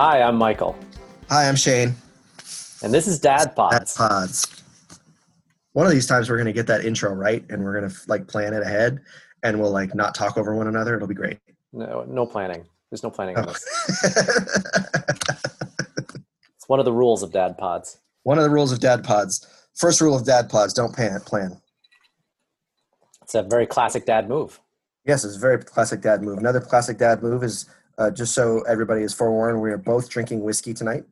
Hi, I'm Michael, Hi, I'm Shane. and this is Dad Pods. That's Pods. One of these times we're gonna get that intro right, and we're gonna like plan it ahead, and we'll like not talk over one another. It'll be great. No, no planning. There's no planning. on Oh. this. It's one of the rules of Dad Pods. one of the rules of Dad Pods. First rule of Dad Pods: don't pan, plan. It's a very classic dad move. Yes, it's a very classic dad move. Another classic dad move is uh, just so everybody is forewarned. We are both drinking whiskey tonight.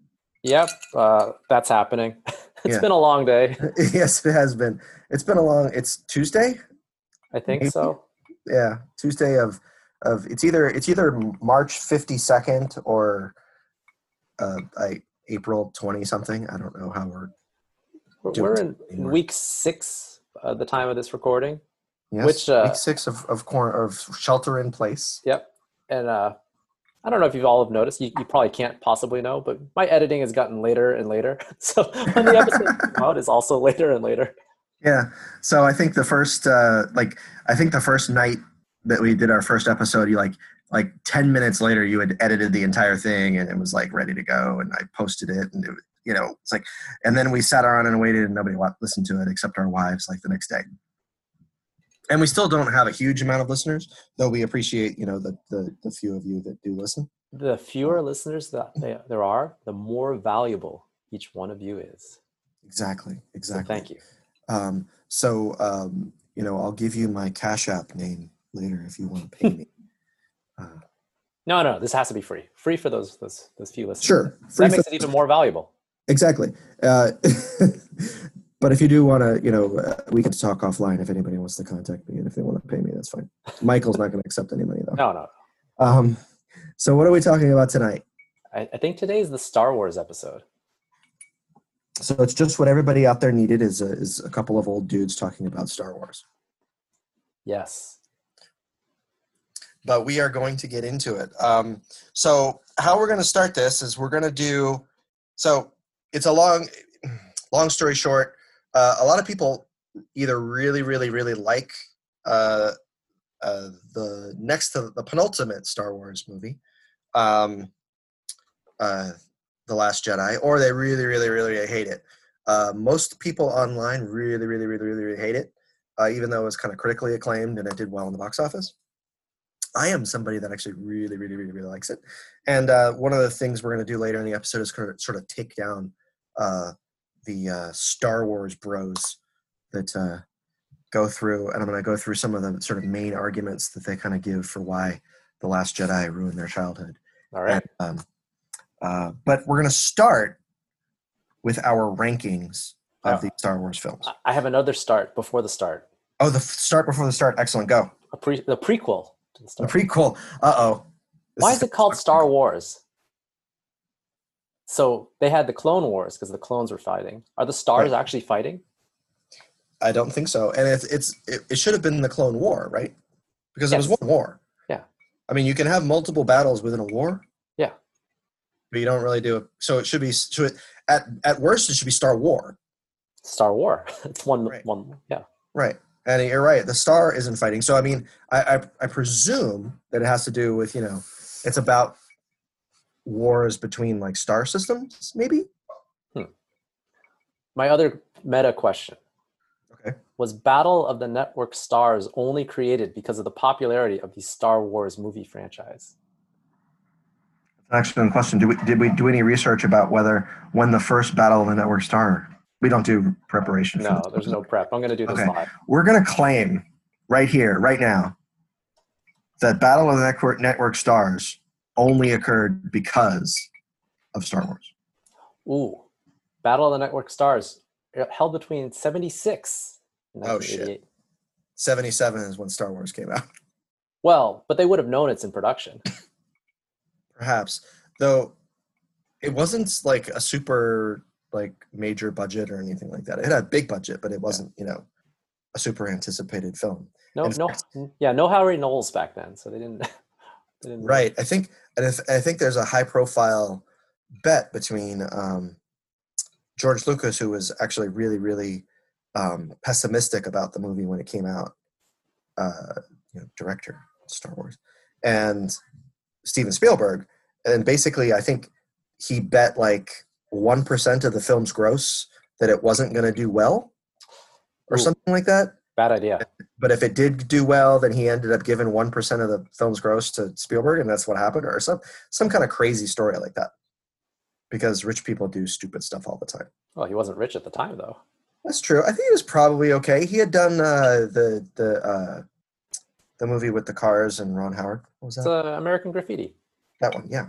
Yep, uh, that's happening. It's Yeah. been a long day. yes, it has been. It's been a long. It's Tuesday. I think Maybe. so. Yeah, Tuesday of of it's either it's either March fifty second or uh, I, April twenty something. I don't know how we're. We're, in anymore. week six at the time of this recording. Yes, Which, uh, week six of of, quar- of shelter in place. Yep. And uh, I don't know if you all have noticed. You, you probably can't possibly know, but my editing has gotten later and later. So when the episode out is also later and later. Yeah. So I think the first uh like I think the first night that we did our first episode, you like like 10 minutes later you had edited the entire thing and it was like ready to go and I posted it and it, you know, it's like and then we sat around and waited and nobody listened to it except our wives like the next day. And we still don't have a huge amount of listeners, though we appreciate, you know, the the, the few of you that do listen. The fewer listeners that there there are, the more valuable each one of you is. Exactly. So Exactly. thank you. Um, so, um, you know, I'll give you my Cash App name later if you want to pay me. Uh, No, no, this has to be free. Free for those those those few listeners. sure. That makes it even more valuable. Exactly. Uh, but if you do want to, you know, uh, we can talk offline if anybody wants to contact me, and if they want to pay me, that's fine. Michael's not going to accept any money though. No, no. Um, so what are we talking about tonight? I, I think today is the Star Wars episode. So it's just what everybody out there needed is a, is a couple of old dudes talking about Star Wars. Yes. but we are going to get into it. Um, so how we're going to start this is we're going to do. So it's a long, long story short. Uh, a lot of people either really, really, really like uh, uh, the next to the penultimate Star Wars movie, um, uh, The Last Jedi, or they really, really, really hate it. Uh, most people online really, really, really, really, really hate it, uh, even though it was kind of critically acclaimed and it did well in the box office. I am somebody that actually really, really, really, really likes it. And uh, one of the things we're going to do later in the episode is kind of sort of take down uh, the uh, Star Wars bros that uh, go through, and I'm going to go through some of the sort of main arguments that they kind of give for why The Last Jedi ruined their childhood. All right. Um, uh, but we're going to start with our rankings of Oh. the Star Wars films. I- have another start before the start. Oh, the f- start before the start. Excellent. Go. A pre the prequel to the The prequel. Uh oh. Why is it called Star Wars? So they had the Clone Wars because the clones were fighting. Are the stars Right. actually fighting? I don't think so. And it's it's it, it should have been the Clone War, right? Because it was one war. Yeah. I mean, you can have multiple battles within a war. Yeah. But you don't really do it. So it should be so it, at at worst it should be Star War, Star War. It's one Right. one. Yeah. right? And you're right. The Star isn't fighting. So I mean, I, I I presume that it has to do with you know, it's about wars between like star systems, maybe. Hmm. My other meta question. Okay. Was Battle of the Network Stars only created because of the popularity of the Star Wars movie franchise? That's An excellent question. Did we did we do any research about whether when the first Battle of the Network Star? We don't do preparation. No, there's no prep. I'm going to do this Okay. live. We're going to claim right here, right now, that Battle of the Network, Network Stars only occurred because of Star Wars. Ooh, Battle of the Network Stars uh, held between 76 and Oh, shit. 77 is when Star Wars came out, Well, but they would have known it's in production. perhaps. Though it wasn't like a super like major budget or anything like that. It had a big budget, but it wasn't, you know, a super anticipated film. No, no, fact- yeah, no Harry Knowles back then, so they didn't. they didn't Right. I think, and if, I think there's a high profile bet between um, George Lucas, who was actually really, really um, pessimistic about the movie when it came out, uh, you know, director of Star Wars, and Steven Spielberg. And basically, I think he bet like one percent of the film's gross that it wasn't going to do well, or Ooh. something like that. Bad idea. But if it did do well, then he ended up giving one percent of the film's gross to Spielberg, and that's what happened, or some some kind of crazy story like that. Because rich people do stupid stuff all the time. Well, he wasn't rich at the time, though. That's true. I think he was probably okay. He had done uh, the the uh, the movie with the cars and Ron Howard. What was It's that? uh, American Graffiti. that one, yeah.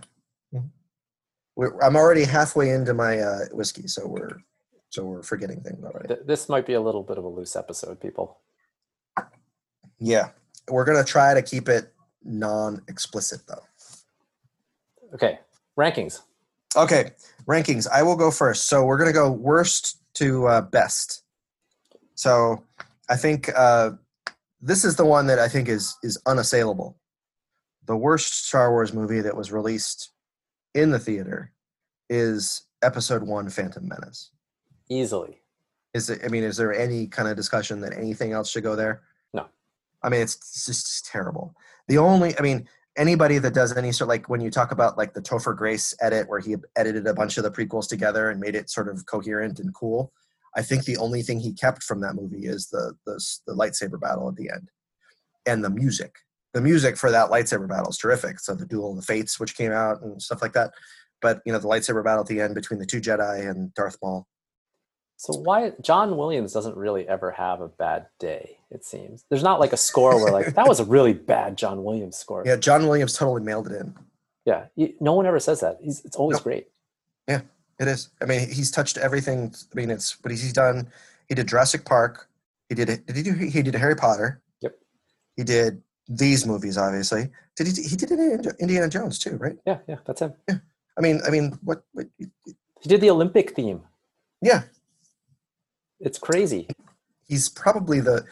Mhm. We're, I'm already halfway into my uh, whiskey, so we're so we're forgetting things already. Th- this might be a little bit of a loose episode, people. Yeah, we're gonna try to keep it non-explicit though. Okay, rankings. Okay, rankings. I will go first. So we're gonna go worst to uh, best. So I think uh, this is the one that I think is is unassailable. The worst Star Wars movie that was released in the theater is Episode One: Phantom Menace. Easily. Is it? I mean, is there any kind of discussion that anything else should go there? No. I mean, it's, it's just terrible. The only, I mean, anybody that does any sort like when you talk about like the Topher Grace edit where he edited a bunch of the prequels together and made it sort of coherent and cool. I think the only thing he kept from that movie is the the, the lightsaber battle at the end and the music. The music for that lightsaber battle is terrific. So the Duel of the Fates, which came out and stuff like that. But you know, the lightsaber battle at the end between the two Jedi and Darth Maul. So why John Williams doesn't really ever have a bad day? It seems there's not like a score where like that was a really bad John Williams score. Yeah, John Williams totally mailed it in. Yeah, you- no one ever says that. He's, it's always No. great. Yeah, it is. I mean, he's touched everything. I mean, it's what he's done. He did Jurassic Park. He did. Did he do? He did Harry Potter. Yep. He did these movies, obviously. Did he? He did Indiana Indiana Jones too, right? Yeah, yeah, that's him. Yeah. I mean, I mean, what? what He did the Olympic theme. yeah, It's crazy. he's probably the.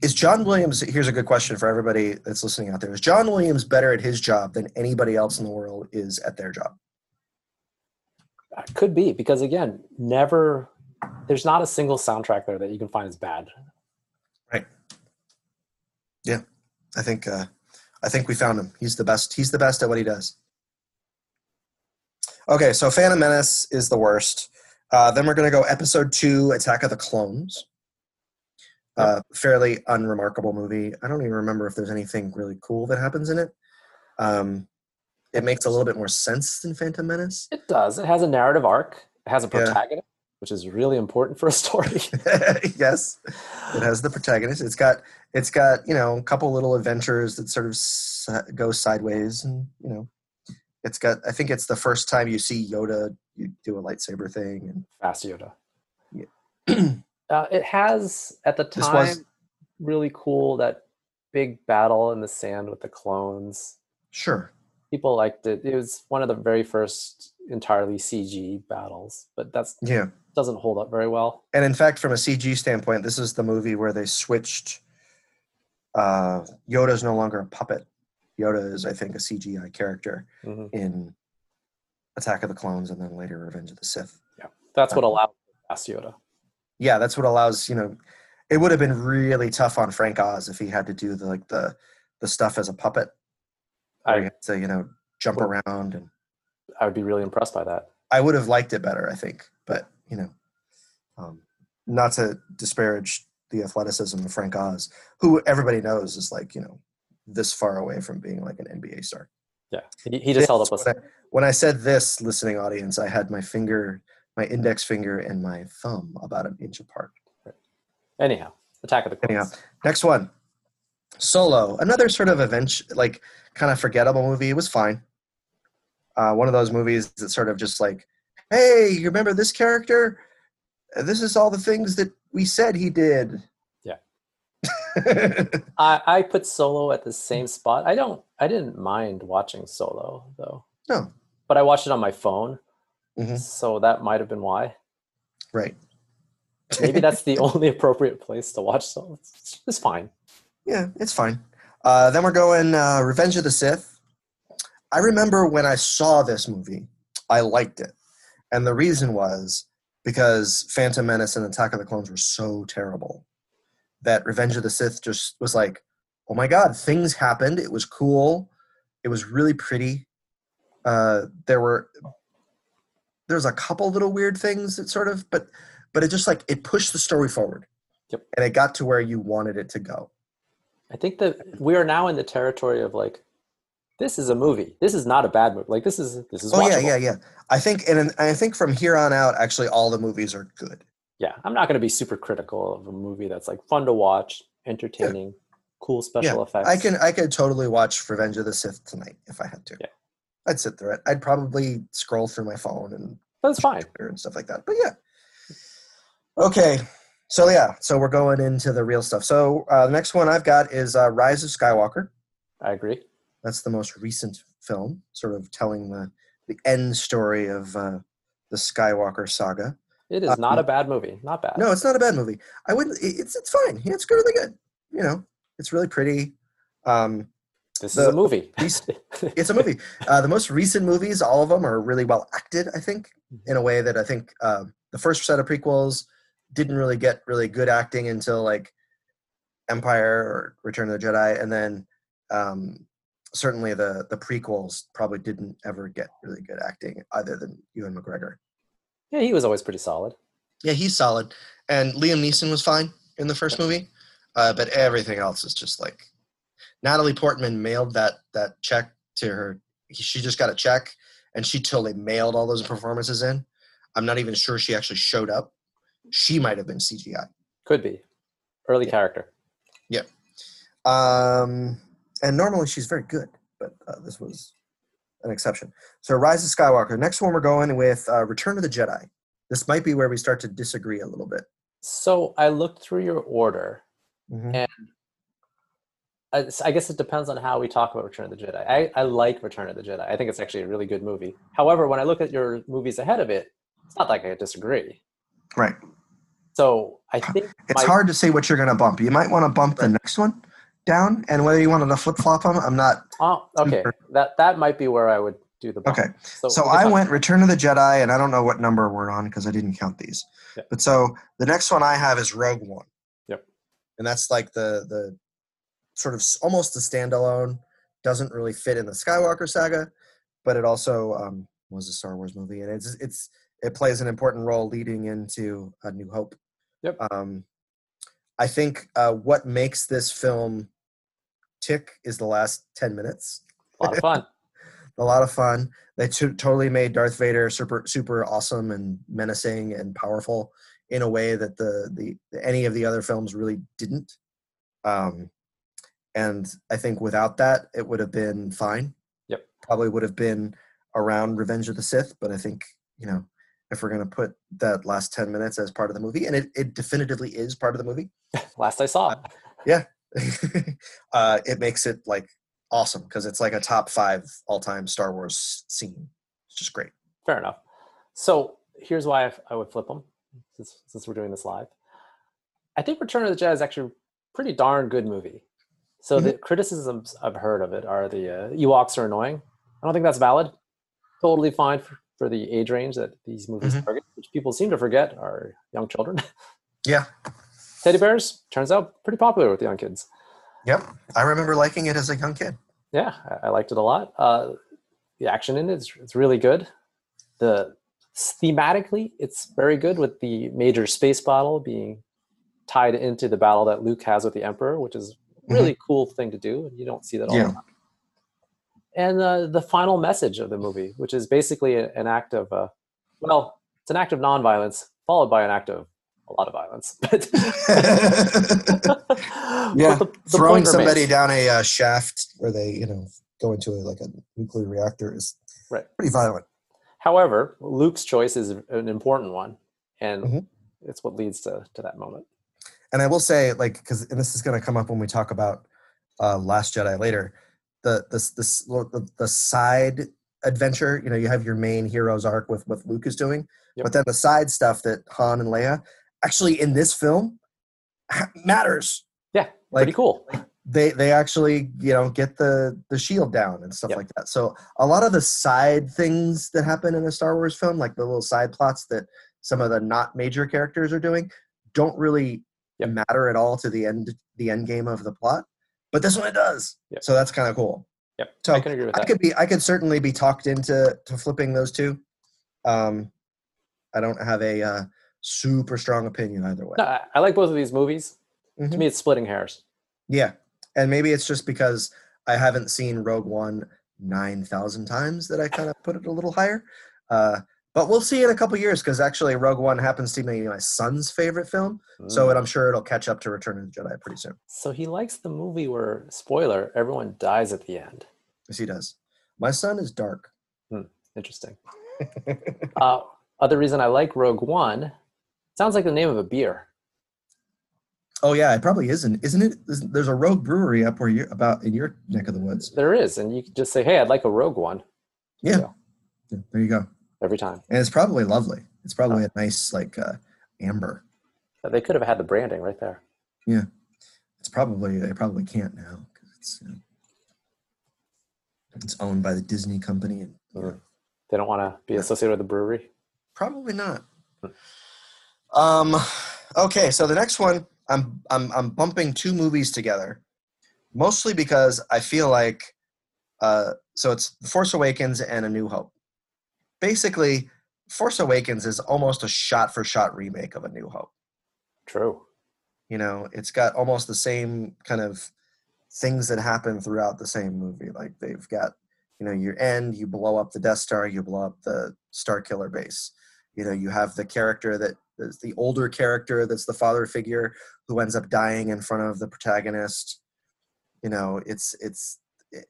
Is John Williams? Here's a good question for everybody that's listening out there. Is John Williams better at his job than anybody else in the world is at their job? Uh, Could be because again, never. There's not a single soundtrack there that you can find as bad. Right. Yeah, I think. Uh, I think we found him. He's the best. He's the best at what he does. Okay, so Phantom Menace is the worst. Uh, then we're going to go episode two, Attack of the Clones. Uh, fairly unremarkable movie. I don't even remember if there's anything really cool that happens in it. Um, it makes a little bit more sense than Phantom Menace. It does. It has a narrative arc. It has a Yeah. protagonist, which is really important for a story. yes, it has the protagonist. It's got it's got you know a couple little adventures that sort of s- go sideways, and you know, it's got. I think it's the first time you see Yoda you do a lightsaber thing, and Fast Yoda. Yeah. uh, it has at the time was- really cool that big battle in the sand with the clones. sure, People liked it. It was one of the very first entirely CG battles, but that's yeah. doesn't hold up very well. And in fact, from a CG standpoint, this is the movie where they switched. Uh, Yoda's no longer a puppet. Yoda is, I think, a CGI character Mhm. in Attack of the Clones, and then later Revenge of the Sith. Yeah, that's what Uh, allowed Yoda. yeah, that's what allows you know. It would have been really tough on Frank Oz if he had to do the like the the stuff as a puppet. I, had to you know jump Well- around, and I would be really impressed by that. I would have liked it better, I think. But you know, um, not to disparage the athleticism of Frank Oz, who everybody knows is like you know this far away from being like an NBA star. Yeah, he, he just held up a when, I, when I said this, listening audience, I had my finger, my index finger, and my thumb about an inch apart. anyhow. Attack of the Clones. Anyhow. Next one, Solo, another sort of event, like kind of forgettable movie. It was fine. Uh, one of those movies that sort of just like, hey, you remember this character? This is all the things that we said he did. I, I put Solo at the same spot. I don't. I didn't mind watching Solo though, no, but I watched it on my phone, Mhm. so that might have been why. right. Maybe that's the only appropriate place to watch Solo. It's, it's fine. Yeah, it's fine. Uh, then we're going uh, Revenge of the Sith. I remember when I saw this movie, I liked it. And the reason was because Phantom Menace and Attack of the Clones were so terrible that Revenge of the Sith just was like, oh my God, things happened. It was cool. It was really pretty. Uh, there were there's a couple little weird things that sort of, but but it just like it pushed the story forward. Yep. And it got to where you wanted it to go. I think that we are now in the territory of like, this is a movie. This is not a bad movie. Like this is this is. Oh yeah, watchable. yeah, yeah. I think, and I think from here on out, actually, all the movies are good. Yeah, I'm not going to be super critical of a movie that's like fun to watch, entertaining, cool special effects. I can, I could totally watch Revenge of the Sith tonight if I had to. Yeah. I'd sit through it. I'd probably scroll through my phone and it's fine. Twitter and stuff like that. But yeah. Okay. So yeah, so we're going into the real stuff. So uh, the next one I've got is uh, Rise of Skywalker. I agree. That's the most recent film, sort of telling the the end story of uh, the Skywalker saga. It is Uh, not a bad movie. Not bad. No, it's not a bad movie. I wouldn't. It's it's fine. Yeah, it's really good. You know, it's really pretty. Um, this the- is a movie. it's a movie. Uh, the most recent movies, all of them, are really well acted. I think in a way that I think uh, the first set of prequels didn't really get really good acting until like Empire or Return of the Jedi, and then um, certainly the the prequels probably didn't ever get really good acting other than Ewan McGregor. Yeah, he was always pretty solid. Yeah, he's solid, and Liam Neeson was fine in the first movie, uh, but everything else is just like Natalie Portman mailed that that check to her. She just got a check, and she totally mailed all those performances in. I'm not even sure she actually showed up. She might have been CGI. Could be early Yeah. character. Yeah. Um, and normally she's very good, but uh, this was an exception. So Rise of Skywalker. Next one we're going with uh, Return of the Jedi. This might be where we start to disagree a little bit. So I looked through your order. Mhm. And I guess it depends on how we talk about Return of the Jedi. I, I like Return of the Jedi. I think it's actually a really good movie. However, when I look at your movies ahead of it, it's not like I disagree. Right. So I think It's my- hard to say what you're going to bump. You might want to bump the next one down, and whether you wanted to flip flop them, I'm not. Oh, okay. Super. That that might be where I would do the bump. Okay. So, So I went Return of the Jedi, and I don't know what number we're on because I didn't count these. Yeah. But so the next one I have is Rogue One. Yep. And that's like the the sort of almost a standalone. Doesn't really fit in the Skywalker saga, but it also um, was a Star Wars movie, and it's it's it plays an important role leading into A New Hope. Yep. Um, I think uh, what makes this film tick is the last ten minutes a lot of fun. a lot of fun. They t- totally made Darth Vader super super awesome and menacing and powerful in a way that the the any of the other films really didn't. Um, and I think without that, it would have been fine. Yep. Probably would have been around Revenge of the Sith, but I think you know if we're gonna put that last ten minutes as part of the movie, and it, it definitively is part of the movie, Last I saw. uh, it makes it like awesome because it's like a top five all time Star Wars scene. It's just great. Fair enough. So here's why I, f- I would flip them, since, since we're doing this live. I think Return of the Jedi is actually a pretty darn good movie. So the criticisms I've heard of it are the uh, Ewoks are annoying. I don't think that's valid. Totally fine for, for the age range that these movies Mhm. target, which people seem to forget are young children. Yeah. Teddy bears turns out pretty popular with young kids. Yep. I remember liking it as a young kid. Yeah, I, liked it a lot. Uh, the action in it is it's really good. The thematically, it's very good with the major space battle being tied into the battle that Luke has with the Emperor, which is a really cool thing to do. You don't see that all Yeah. the time. And uh, the final message of the movie, which is basically an act of, uh, well, it's an act of nonviolence followed by an act of a lot of violence. But Yeah, but the- the Throwing somebody remains. down a uh, shaft where they, you know, go into a, like a nuclear reactor is Right. pretty violent. However, Luke's choice is an important one, and Mhm. it's what leads to, to that moment. And I will say, like, because and this is going to come up when we talk about uh, Last Jedi later. The this this the, the side adventure, you know, you have your main hero's arc with what Luke is doing, Yep. but then the side stuff that Han and Leia actually in this film matters. Yeah, pretty Like, cool. they they actually you know get the the shield down and stuff Yep. like that so a lot of the side things that happen in a star wars film like the little side plots that some of the not major characters are doing don't really Yep. matter at all to the end the end game of the plot but this one it does Yep. so that's kind of cool Yep, so I can agree with i could be i could certainly be talked into to flipping those two um I don't have a uh, super strong opinion either way. No, I, like both of these movies. To Mhm. me, it's splitting hairs. Yeah, and maybe it's just because I haven't seen Rogue One nine thousand times that I kind of put it a little higher. Uh, but we'll see in a couple years because actually Rogue One happens to be my son's favorite film, so Mm. I'm sure it'll catch up to Return of the Jedi pretty soon. So he likes the movie where, spoiler, everyone dies at the end. Yes, he does. My son is dark. Interesting. Uh, other reason I like Rogue One sounds like the name of a beer. oh yeah, it probably isn't, isn't it? Isn't- There's a Rogue Brewery up where you're about in your neck of the woods. There is, and you can just say, "Hey, I'd like a Rogue One." Yeah. Yeah. Yeah, there you go. Every time. And it's probably lovely. It's probably a nice like uh, amber. They could have had the branding right there. Yeah, it's probably they probably can't now because it's you know, it's owned by the Disney company and you know, They don't want to be associated with the brewery. probably not. Um, okay, so the next one I'm I'm I'm bumping two movies together, mostly because I feel like uh, so it's The Force Awakens and A New Hope. Basically, Force Awakens is almost a shot for shot remake of A New Hope. True. you know it's got almost the same kind of things that happen throughout the same movie like they've got you know your end you blow up the death star you blow up the star killer base you know you have the character that is the older character that's the father figure who ends up dying in front of the protagonist you know it's it's it,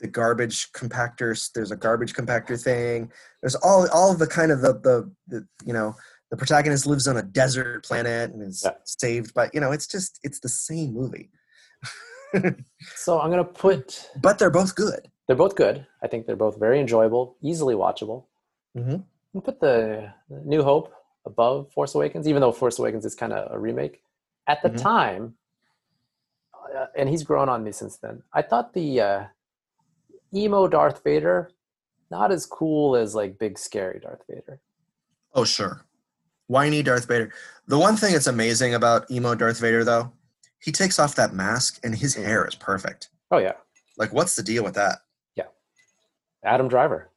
the garbage compactors there's a garbage compactor thing there's all all of the kind of the the, the you know the protagonist lives on a desert planet and is Yeah. saved by you know it's just it's the same movie So I'm gonna put. but they're both good They're both good. I think they're both very enjoyable, easily watchable. Mhm. Put the New Hope above Force Awakens, even though Force Awakens is kind of a remake. At the Mhm. time, uh, and he's grown on me since then. I thought the uh, emo Darth Vader not as cool as like big scary Darth Vader. oh sure whiny darth vader the one thing that's amazing about emo darth vader though he takes off that mask and his hair is perfect Oh yeah, like what's the deal with that Yeah. Adam Driver.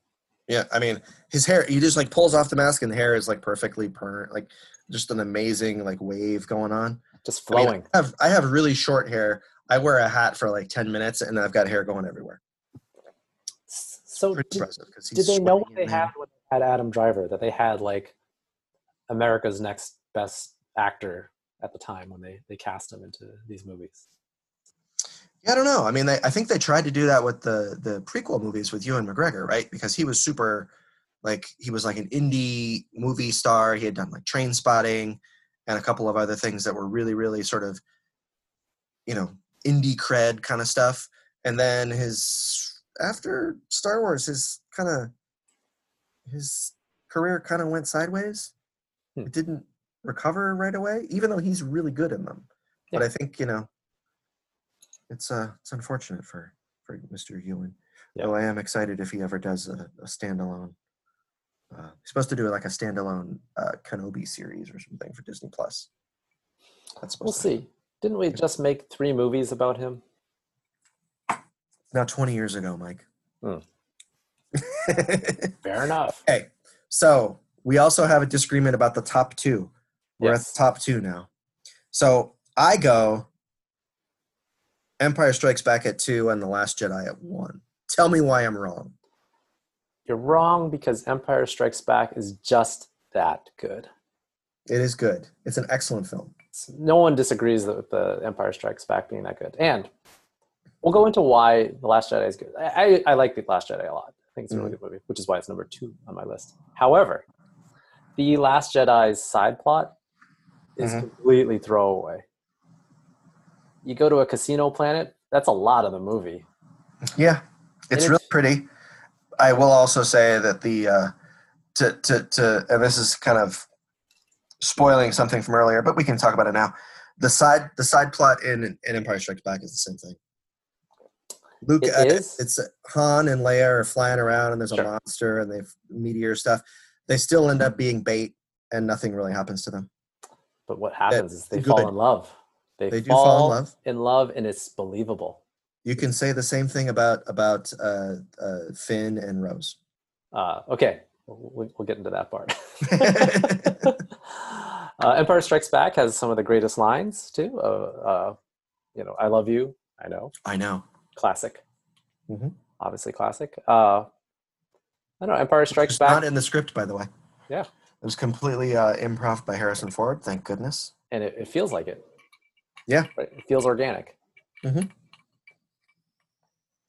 yeah i mean his hair he just like pulls off the mask and the hair is like perfectly per like just an amazing like wave going on Just I mean, flowing. I have I have really short hair. I wear a hat for like ten minutes, and I've got hair going everywhere. so did, impressive. Did they know what they had when they had Adam Driver? That they had like America's next best actor at the time when they they cast him into these movies. Yeah, I don't know. I mean, they, I think they tried to do that with the the prequel movies with Ewan McGregor, right? Because he was super, like he was like an indie movie star. He had done like Trainspotting and a couple of other things that were really, really sort of, you know, indie cred kind of stuff. And then his after Star Wars, his kind of his career kind of went sideways. Hmm. It didn't recover right away, even though he's really good in them. But I think you know, it's uh, it's unfortunate for for Mr. Ewan. Yeah. Though I am excited if he ever does a, a standalone. Uh, he's supposed to do like a standalone uh, Kenobi series or something for Disney Plus. That's supposed We'll see. Didn't we just make three movies about him? Now, 20 years ago, Mike. Hmm. Fair enough. okay, so we also have a disagreement about the top two. We're Yes. at the top two now. So I go Empire Strikes Back at two and The Last Jedi at one. Tell me why I'm wrong. You're wrong because Empire Strikes Back is just that good. It is good. It's an excellent film. No one disagrees with the Empire Strikes Back being that good. And we'll go into why The Last Jedi is good. I, I, I like The Last Jedi a lot. I think it's a really good movie, which is why it's number two on my list. However, The Last Jedi's side plot is Mhm. completely throwaway. You go to a casino planet, that's a lot of the movie. Yeah, it's And really it's- pretty. I will also say that the uh, to to to and this is kind of spoiling something from earlier, but we can talk about it now. The side the side plot in, in Empire Strikes Back is the same thing. Luke, It uh, it's Han and Leia are flying around, and there's Sure. a monster, and they've meteor stuff. They still end up being bait, and nothing really happens to them. But what happens is they good. fall in love. They, They do fall, fall in love. in love, and it's believable. You can say the same thing about about uh, uh, Finn and Rose. Uh, okay, we'll, we'll get into that part. uh, Empire Strikes Back has some of the greatest lines too. Uh, uh, you know, I love you. I know. I know. Classic. Mhm. Obviously, classic. Uh, I don't know. Empire Strikes Back, not in the script, by the way. Yeah. It was completely uh, improv by Harrison Ford. Thank goodness. and it, it feels like it. Yeah. Right? It feels organic.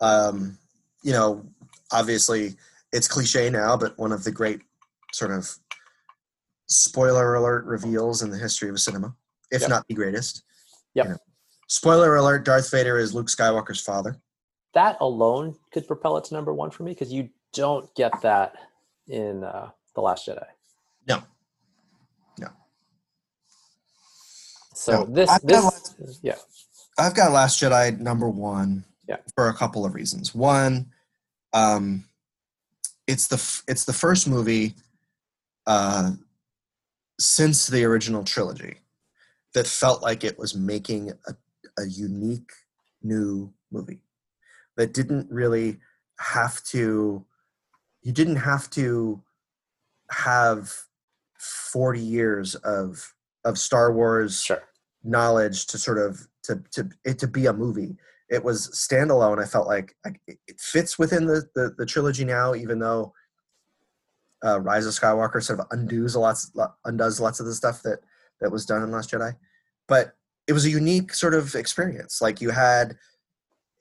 Um, you know, obviously it's cliche now, but one of the great sort of spoiler alert reveals in the history of cinema, if Yep. not the greatest. Yep. You know, spoiler alert: Darth Vader is Luke Skywalker's father. That alone could propel it to number one for me because you don't get that in uh, the Last Jedi. No. No. So No, this I've got this yeah I've got Last Jedi number one. Yeah. For a couple of reasons. One, um, it's the f- it's the first movie uh, since the original trilogy that felt like it was making a, a unique new movie that didn't really have to. You didn't have to have forty years of of Star Wars sure knowledge to sort of to to it to be a movie. It was standalone. I felt like I, it it fits within the, the the trilogy now, even though uh, Rise of Skywalker sort of undoes a lots undoes lots of the stuff that that was done in Last Jedi. But it was a unique sort of experience. Like you had,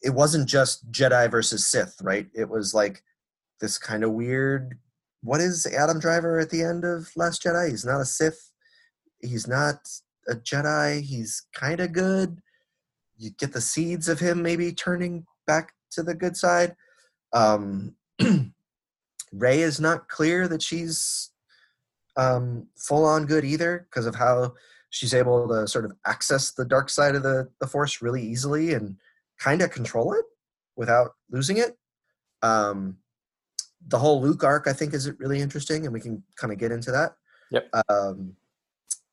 it wasn't just Jedi versus Sith, right? It was like this kind of weird. What is Adam Driver at the end of Last Jedi? He's not a Sith. He's not a Jedi. He's kind of good. You get the seeds of him maybe turning back to the good side. Um, Rey is not clear that she's um, full on good either because of how she's able to sort of access the dark side of the, the Force really easily and kind of control it without losing it. Um, the whole Luke arc, I think, is really interesting, and we can kind of get into that. Yep. Um,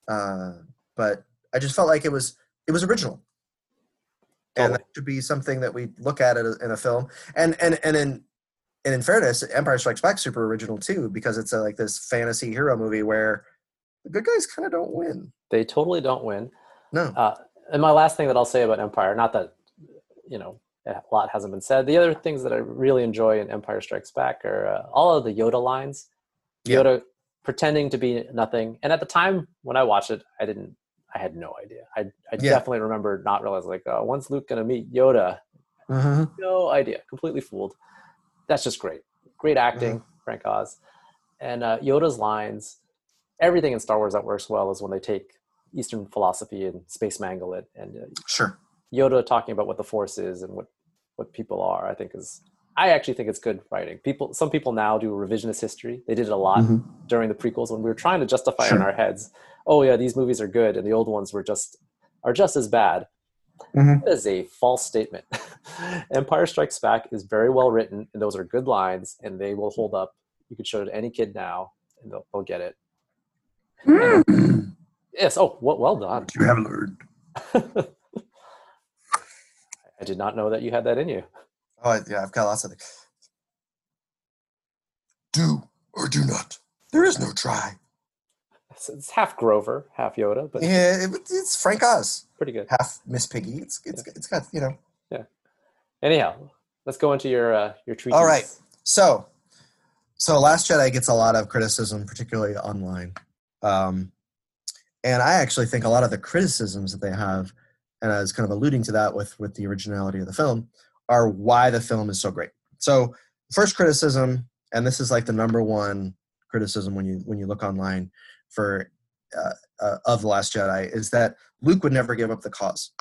uh, but I just felt like it was it was original, and Totally. that should be something that we look at it in a film. And and and in and in fairness, Empire Strikes Back super original too because it's a, like this fantasy hero movie where the good guys kind of don't win. they totally don't win. No. Uh, and my last thing that I'll say about Empire, not that you know a lot hasn't been said. The other things that I really enjoy in Empire Strikes Back are uh, all of the Yoda lines. Yeah. Yoda pretending to be nothing, and at the time when I watched it, I didn't. I had no idea. I I Yeah. definitely remember not realizing like, oh, when's Luke gonna meet Yoda? Mhm. No idea. Completely fooled. That's just great. Great acting, Mm-hmm. Frank Oz, and uh, Yoda's lines. Everything in Star Wars that works well is when they take Eastern philosophy and space mangle it, and uh, Sure. Yoda talking about what the Force is and what what people are. I think is. I actually think it's good writing. People, some people now do revisionist history. They did it a lot Mhm. during the prequels when we were trying to justify in our heads. Oh yeah, these movies are good, and the old ones were just are just as bad. Mhm. That is a false statement. Empire Strikes Back is very well written, and those are good lines, and they will hold up. You could show it to any kid now, and they'll, they'll get it. Yes. Oh, well, well done. You have learned. I did not know that you had that in you. Oh yeah, I've got lots of things. Do or do not. There is no try. It's, it's half Grover, half Yoda, but Yeah, it, it's Frank Oz, pretty good. half Miss Piggy. It's it's it's got you know. Yeah. Anyhow, let's go into your uh, your treat. All right. So, so Last Jedi gets a lot of criticism, particularly online, um, and I actually think a lot of the criticisms that they have, and I was kind of alluding to that with with the originality of the film, are why the film is so great. So, first criticism, and this is like the number one criticism when you when you look online for uh, uh, of the Last Jedi, is that Luke would never give up the cause.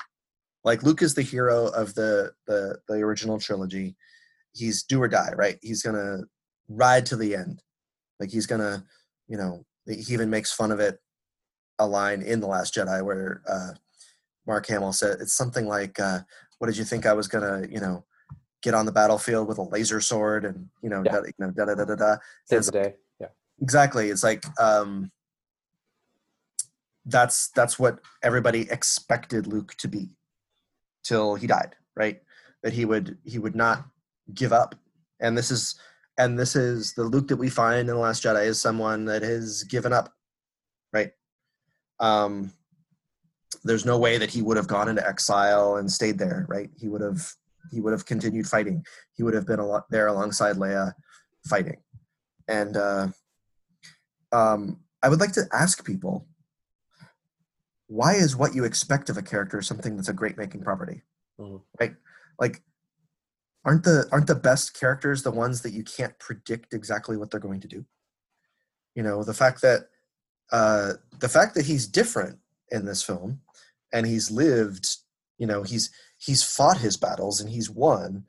Like Luke is the hero of the the the original trilogy he's do or die, right? He's gonna ride to the end. Like he's gonna, you know, he even makes fun of it. A line in the Last Jedi where uh, Mark Hamill said it's something like, uh, "What did you think I was gonna, you know, get on the battlefield with a laser sword and you know, Yeah. da, you know, da da da da da." Save the day. Yeah. exactly it's like um that's that's what everybody expected luke to be till he died right that he would he would not give up and this is and this is the Luke that we find in the Last Jedi is someone that has given up, right? Um, there's no way that he would have gone into exile and stayed there, right? He would have he would have continued fighting. He would have been a lot there alongside Leia, fighting. And uh, um, I would like to ask people, why is what you expect of a character something that's a great making property, Mhm. right? Like, aren't the aren't the best characters the ones that you can't predict exactly what they're going to do? You know, the fact that uh, the fact that he's different in this film, and he's lived, you know, he's he's fought his battles and he's won,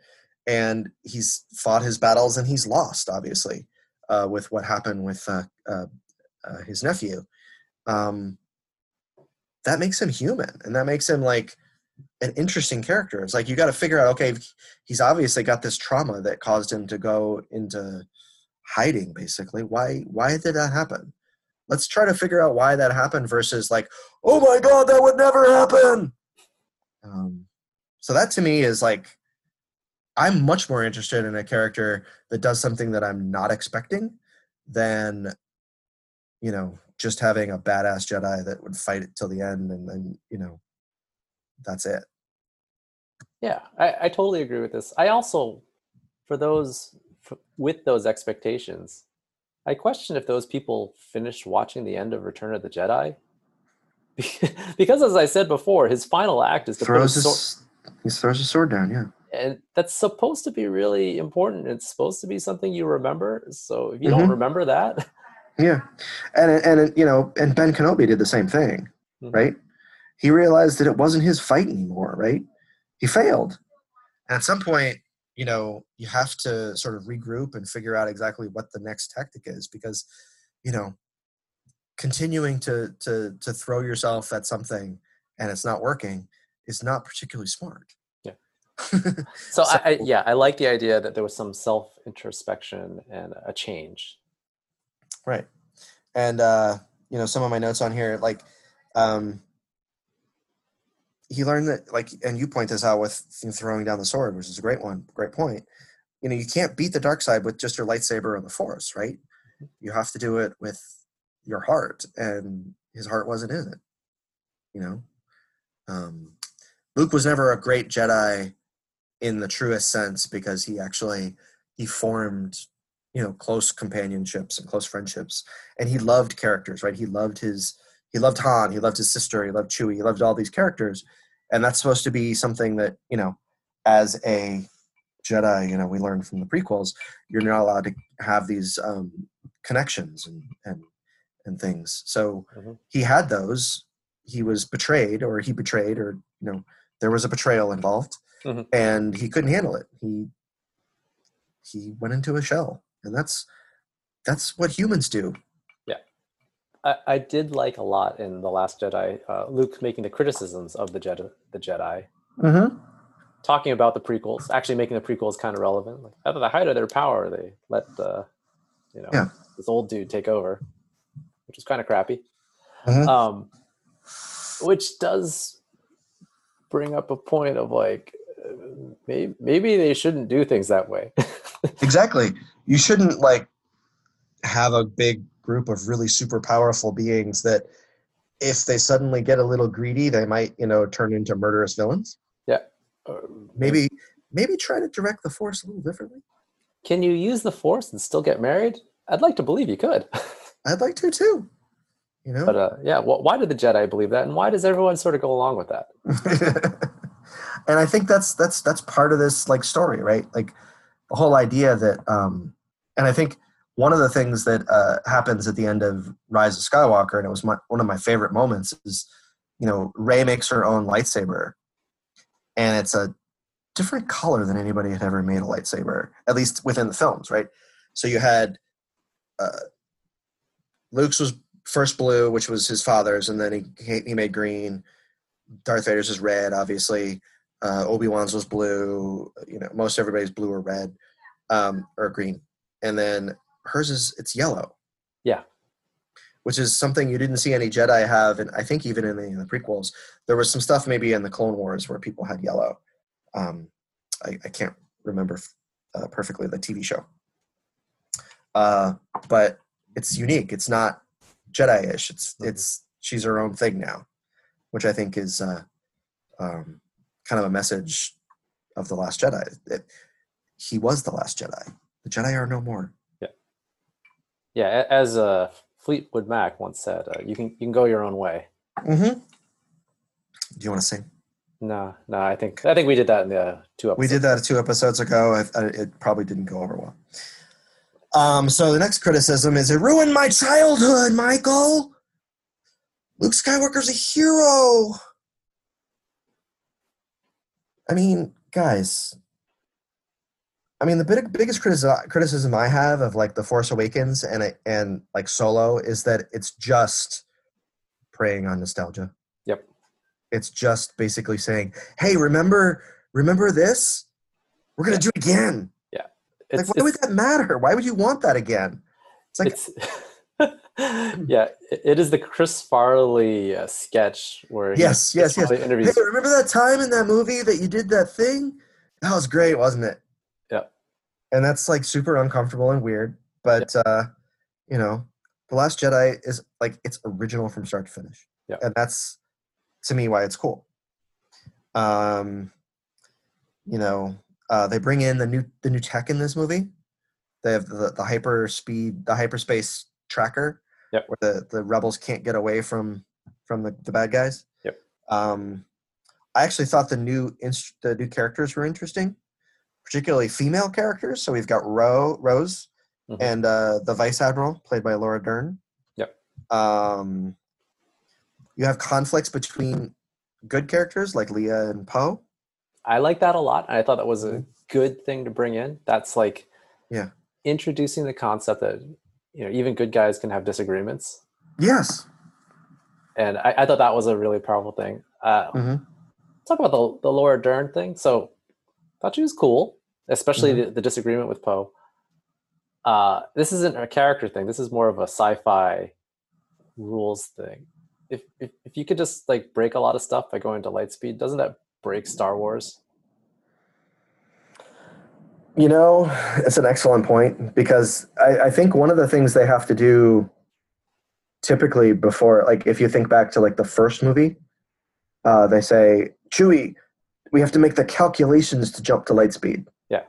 and he's fought his battles and he's lost, obviously, uh, with what happened with uh, uh, uh, his nephew. Um, that makes him human, and that makes him like an interesting character. It's like you got to figure out, okay, he's obviously got this trauma that caused him to go into hiding. Basically, why why did that happen? Let's try to figure out why that happened versus like, oh my god, that would never happen. Um, so that to me is like i'm much more interested in a character that does something that i'm not expecting than you know just having a badass jedi that would fight it till the end and then you know that's it Yeah, I, I totally agree with this. I also, for those f- with those expectations, I question if those people finished watching the end of Return of the Jedi. because, as I said before, his final act is to throws his sword, he throws his sword down yeah and that's supposed to be really important. It's supposed to be something you remember. So if you don't Mhm. remember that, yeah and and you know and ben kenobi did the same thing Mhm. right he realized that it wasn't his fight anymore right he failed and at some point you know you have to sort of regroup and figure out exactly what the next tactic is because you know continuing to to to throw yourself at something and it's not working is not particularly smart Yeah. so, I, I So- yeah, I like the idea that there was some self introspection and a change. Right. And uh, you know, some of my notes on here, like um he learned that like and you point this out with throwing down the sword, which is a great one, great point. You know, you can't beat the dark side with just your lightsaber and the force, right? You have to do it with your heart, and his heart wasn't in it. You know? Um Luke was never a great Jedi in the truest sense because he actually he formed you know close companionships and close friendships. And he loved characters right? He loved his he loved han he loved his sister he loved chewie he loved all these characters. And that's supposed to be something that you know as a jedi you know we learned from the prequels you're not allowed to have these um, connections and and and things. So Mhm. he had those. He was betrayed or he betrayed or you know there was a betrayal involved Mhm. and he couldn't handle it. He he went into a shell and that's that's what humans do I, I did like a lot in the Last Jedi, uh, Luke making the criticisms of the Jedi, the Jedi, mm-hmm. talking about the prequels, actually making the prequels kind of relevant. Like at the height of their power, they let the, you know, Yeah. this old dude take over, which is kind of crappy. Mhm. Um, which does bring up a point of like, maybe maybe they shouldn't do things that way. exactly you shouldn't like have a big group of really super powerful beings that if they suddenly get a little greedy they might you know turn into murderous villains Uh, maybe maybe try to direct the force a little differently can you use the Force and still get married? I'd like to believe you could. i'd like to too you know But uh, yeah, wh- why did the Jedi believe that, and why does everyone sort of go along with that? and I think that's that's that's part of this like story, right? Like the whole idea that, um, and I think one of the things that uh, happens at the end of Rise of Skywalker, and it was my, one of my favorite moments, is you know Rey makes her own lightsaber, and it's a different color than anybody had ever made a lightsaber, at least within the films, right? So you had uh, Luke's was first blue, which was his father's, and then he he made green. Darth Vader's is red, obviously. Uh, Obi Wan's was blue. You know, most everybody's blue or red, um, or green, and then hers is it's yellow. Yeah. Which is something you didn't see any Jedi have, and I think even in the, in the prequels, there was some stuff maybe in the Clone Wars where people had yellow. Um, I, I can't remember uh, perfectly the TV show, uh, but it's unique. It's not Jedi-ish. It's Mhm. it's she's her own thing now, which I think is uh, um, kind of a message of the Last Jedi. That he was the last Jedi. The Jedi are no more. Yeah, yeah as uh, Fleetwood Mac once said, uh, "You can you can go your own way." Mm-hmm. Do you want to sing? No, no, I think I think we did that in the two episodes. We did that two episodes ago. I, I, it probably didn't go over well. Um, so the next criticism is it ruined my childhood, Michael. Luke Skywalker's a hero. I mean, guys. I mean, the big, biggest criticism criticism I have of like the Force Awakens and it- and like Solo is that it's just preying on nostalgia. Yep. It's just basically saying, "Hey, remember, remember this? We're gonna do it again." It's, like, why would that matter? Why would you want that again? It's like, it's yeah, it, it is the Chris Farley uh, sketch where he- yes, yes, yes. Interviews. Hey, remember that time in that movie that you did that thing? That was great, wasn't it? Yep. And that's like super uncomfortable and weird. But uh, you know, The Last Jedi is like it's original from start to finish. Yep. And that's to me why it's cool. Um you know, uh, they bring in the new the new tech in this movie. They have the, the hyper speed, the hyperspace tracker, Yep. where the, the rebels can't get away from from the, the bad guys. Yep. Um, I actually thought the new inst- the new characters were interesting, particularly female characters. So we've got Ro Rose Mhm. and uh, the Vice Admiral, played by Laura Dern. Yep. Um, you have conflicts between good characters like Leia and Poe. I like that a lot. and I thought that was a good thing to bring in. That's like Mm-hmm. Yeah. introducing the concept that you know even good guys can have disagreements, Yes. and I, I thought that was a really powerful thing. Uh, Mhm. Talk about the the Laura Dern thing. So, thought she was cool, especially Mm-hmm. the, the disagreement with Poe. Uh, this isn't a character thing. This is more of a sci-fi rules thing. If, if if you could just like break a lot of stuff by going to light speed, doesn't that break Star Wars? You know, it's an excellent point because I, I think one of the things they have to do typically before, like if you think back to like the first movie, uh, they say, Chewie, we have to make the calculations to jump to light speed. Yeah.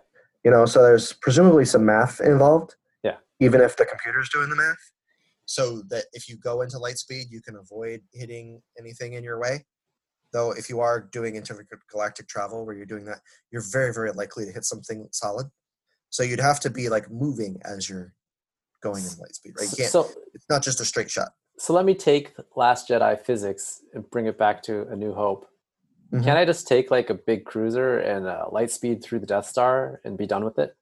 You know, so there's presumably some math involved. Yeah. Even if the computer's doing the math. So that if you go into light speed, you can avoid hitting anything in your way. Though if you are doing intergalactic travel where you're doing that, you're very, very likely to hit something solid. So you'd have to be like moving as you're going in light speed, right? You can't, So it's not just a straight shot. so let me take Last Jedi physics and bring it back to A New Hope. Mhm. Can I just take like a big cruiser and uh, light speed through the Death Star and be done with it?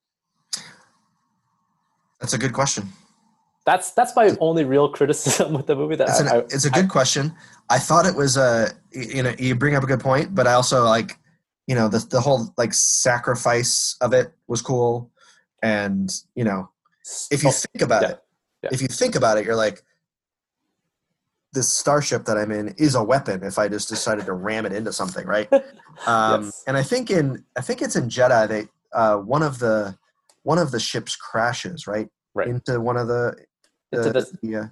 That's a good question. That's that's my only real criticism with the movie. That It's, an, I, it's a good question. I thought it was a you know you bring up a good point, but I also like you know the the whole like sacrifice of it was cool, and you know if you Oh, think about yeah, it, yeah. if you think about it, you're like this starship that I'm in is a weapon. If I just decided to ram it into something, right? Um, Yes. And I think in I think it's in Jedi they uh, one of the one of the ships crashes right, Right. into one of the into the, the uh,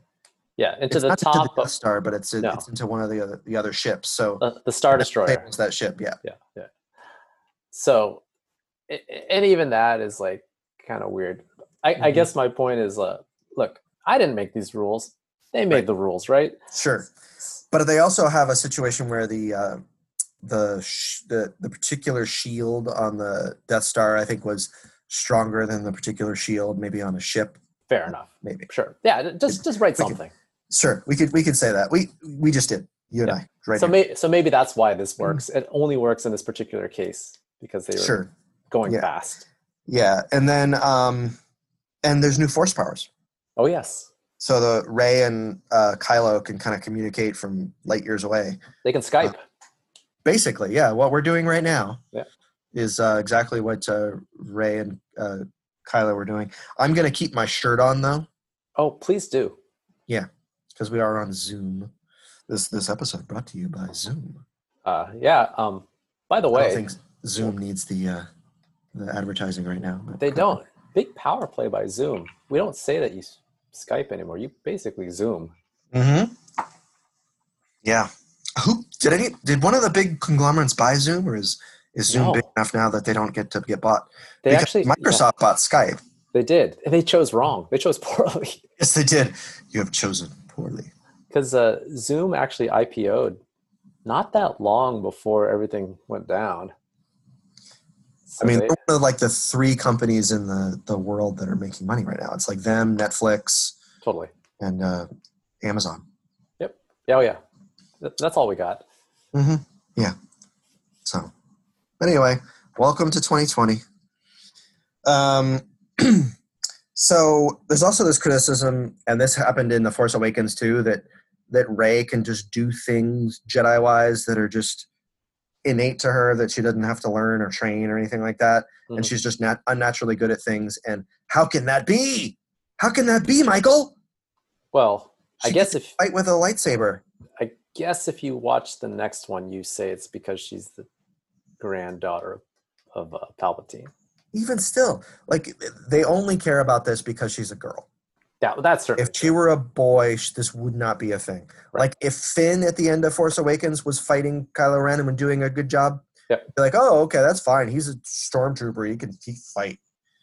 yeah into the top into the Star, but it's No. it's into one of the other the other ships. So the, the Star Destroyer. sails that ship, yeah. Yeah, yeah. So, and even that is like kind of weird. I, I Mhm. guess my point is, uh, look, I didn't make these rules. They made Right. the rules, right? Sure, but they also have a situation where the uh, the sh- the the particular shield on the Death Star, I think, was stronger than the particular shield maybe on a ship. Fair enough. Maybe Sure. Yeah. Just just write we something. sure we could we could say that we we just did you and Yeah. I right so may, so maybe that's why this works. It only works in this particular case because they were sure going Yeah. fast. yeah, and then um and there's new force powers. Oh yes, So the Rey and uh, Kylo can kind of communicate from light years away. they can Skype. basically yeah what we're doing right now Yeah. is uh, exactly what uh, Rey and uh, kylo were doing i'm going to keep my shirt on though oh, please do. Yeah, because we are on zoom this this episode brought to you by zoom Uh, yeah. Um. By the way, i think zoom needs the uh, the advertising right now they don't. big power play by Zoom. We don't say that you Skype anymore. You basically Zoom. Mm-hmm. Yeah. Who did any? Did one of the big conglomerates buy Zoom, or is is Zoom No. big enough now that they don't get to get bought? They because actually yeah, Microsoft bought Skype. they did. They chose wrong. They chose poorly Yes, they did. You have chosen poorly. because uh, Zoom actually IPO'd not that long before everything went down. So I mean, they- they're one of like the three companies in the the world that are making money right now. It's like them, Netflix, totally. and uh, Amazon. Yep. Yeah, oh yeah. That's all we got. Mm-hmm. Yeah. So, anyway, welcome to 2020. Um, so there's also this criticism, and this happened in The Force Awakens too, that that Rey can just do things Jedi wise that are just innate to her that she doesn't have to learn or train or anything like that, Mhm. and she's just not unnaturally good at things. And how can that be? How can that be, Michael? Well, I guess if fight with a lightsaber. I guess if you watch the next one, you say it's because she's the granddaughter of uh, Palpatine. even still, like they only care about this because she's a girl. Yeah, that's If she were a boy, this would not be a thing. Right. Like if Finn at the end of Force Awakens was fighting Kylo Ren and doing a good job, Yep. be like, oh, okay, that's fine. He's a stormtrooper. He can he fight.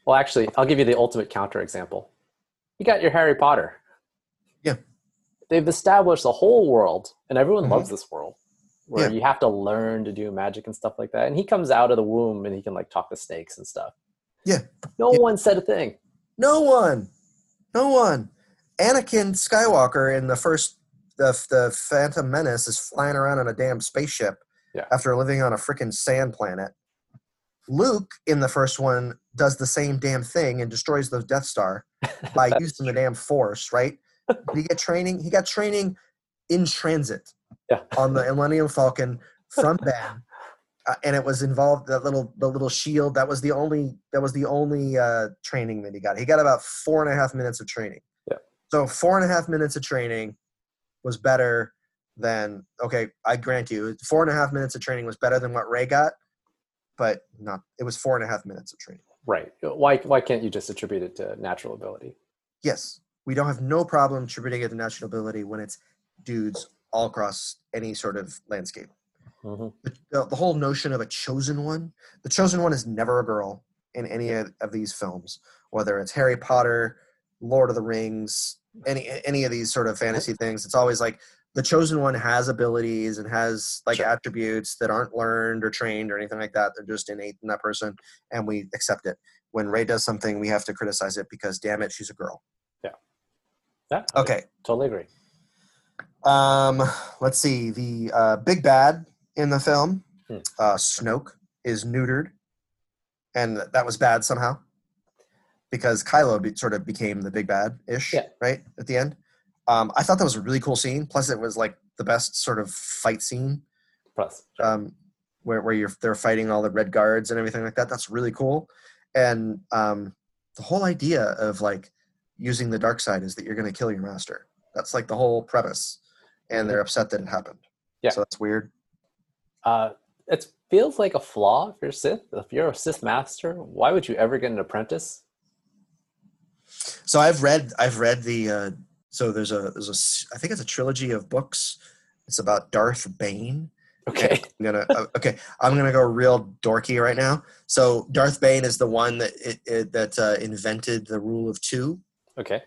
Well, actually, I'll give you the ultimate counterexample. You got your Harry Potter. Yeah. They've established the whole world, and everyone Mhm. loves this world, where Yeah. you have to learn to do magic and stuff like that. And he comes out of the womb and he can like talk to snakes and stuff. Yeah. No Yeah. one said a thing. No one, no one. Anakin Skywalker in the first the the Phantom Menace is flying around on a damn spaceship Yeah. after living on a freaking sand planet. Luke in the first one does the same damn thing and destroys the Death Star by using the damn Force, right? Did he get training? He got training in transit Yeah. on the Millennium Falcon from Ben, uh, and it was involved that little the little shield. That was the only that was the only uh, training that he got. He got about four and a half minutes of training. Yeah. So four and a half minutes of training was better than okay. I grant you, four and a half minutes of training was better than what Rey got, but not. It was four and a half minutes of training. Right. Why, why can't you just attribute it to natural ability? Yes, we don't have no problem attributing it to natural ability when it's dudes all across any sort of landscape. hmm The, the, whole notion of a chosen one, the chosen one is never a girl in any of, of these films, whether it's Harry Potter, Lord of the Rings, any any of these sort of fantasy things. It's always like the chosen one has abilities and has like Sure. attributes that aren't learned or trained or anything like that. They're just innate in that person, and we accept it. When Rey does something, we have to criticize it because damn it, she's a girl. Yeah. I Okay, Totally agree. Um, let's see. The uh, big bad in the film, Hmm. uh, Snoke, is neutered, and that was bad somehow because Kylo be, sort of became the big bad ish, Yeah. right at the end. Um, I thought that was a really cool scene. Plus, it was like the best sort of fight scene Plus, um, where where you're they're fighting all the red guards and everything like that. That's really cool. And um, the whole idea of like using the dark side is that you're going to kill your master. That's like the whole premise, and they're upset that it happened. Yeah. So that's weird. uh, it feels like a flaw if you're Sith. If you're a Sith master, why would you ever get an apprentice? So I've read I've read the uh, so there's a there's a I think it's a trilogy of books. It's about Darth Bane. Okay. I'm gonna uh, okay. I'm gonna go real dorky right now. So Darth Bane is the one that it, it, that uh, invented the rule of two. Okay.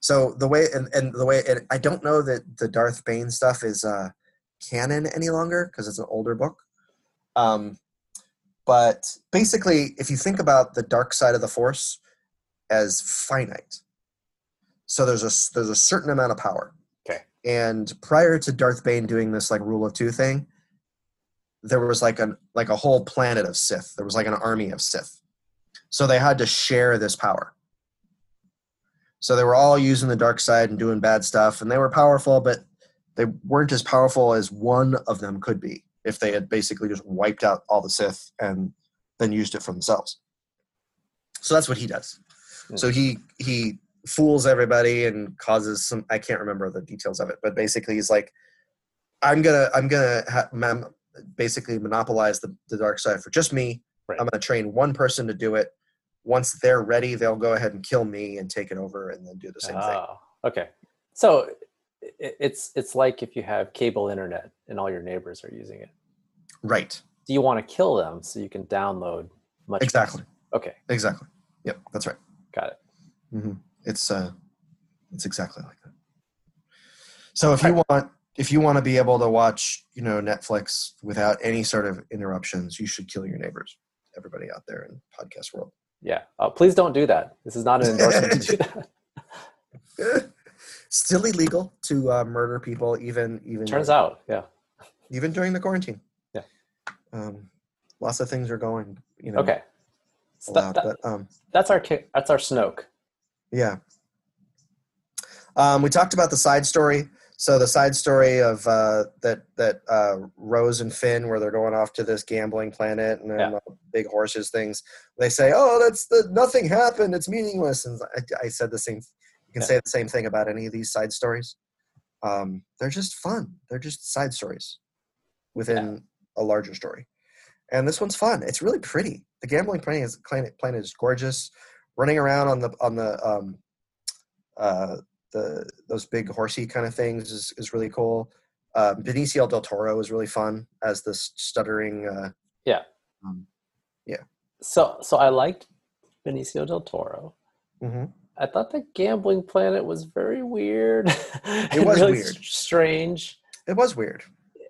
So the way and, and the way and I don't know that the Darth Bane stuff is uh, canon any longer because it's an older book. Um, but basically, if you think about the dark side of the Force as finite, so there's a there's a certain amount of power. Okay. And prior to Darth Bane doing this like rule of two thing, there was like an like a whole planet of Sith. There was like an army of Sith. So they had to share this power. So they were all using the dark side and doing bad stuff, and they were powerful, but they weren't as powerful as one of them could be if they had basically just wiped out all the Sith and then used it for themselves. So that's what he does. Hmm. So he he fools everybody and causes some. I can't remember the details of it, but basically he's like, I'm gonna I'm gonna ha- basically monopolize the, the dark side for just me. Right. I'm gonna train one person to do it, once they're ready, they'll go ahead and kill me and take it over and then do the same thing. Oh, okay. So it's it's like if you have cable internet and all your neighbors are using it. Right. Do you want to kill them so you can download much? Exactly. Okay, Exactly. Yep. That's right. got it. hmm It's uh, it's exactly like that. So if you want, if you want to be able to watch, you know, Netflix without any sort of interruptions, you should kill your neighbors. Everybody out there in podcast world. Yeah. Uh, please don't do that. This is not an endorsement to do that. Still illegal to uh, murder people, even even Turns out, yeah. even during the quarantine. Yeah. Um, lots of things are going, you know, Okay. So that- allowed, that- but um, that's our that's our Snoke. Yeah. Um, we talked about the side story. So the side story of uh, that that uh, Rose and Finn, where they're going off to this gambling planet and then Yeah. big horses things. They say, "Oh, that's the nothing happened. It's meaningless." And I, I said the same. You can Yeah. say the same thing about any of these side stories. Um, they're just fun. They're just side stories within a larger story. And this one's fun. It's really pretty. The gambling planet is planet, planet is gorgeous. Running around on the on the um, uh, the those big horsey kind of things is, is really cool. Uh, Benicio del Toro is really fun as this stuttering. Uh, Yeah. Um, So so I liked Benicio del Toro. mhm. I thought the gambling planet was very weird. It was really weird. strange. It was weird.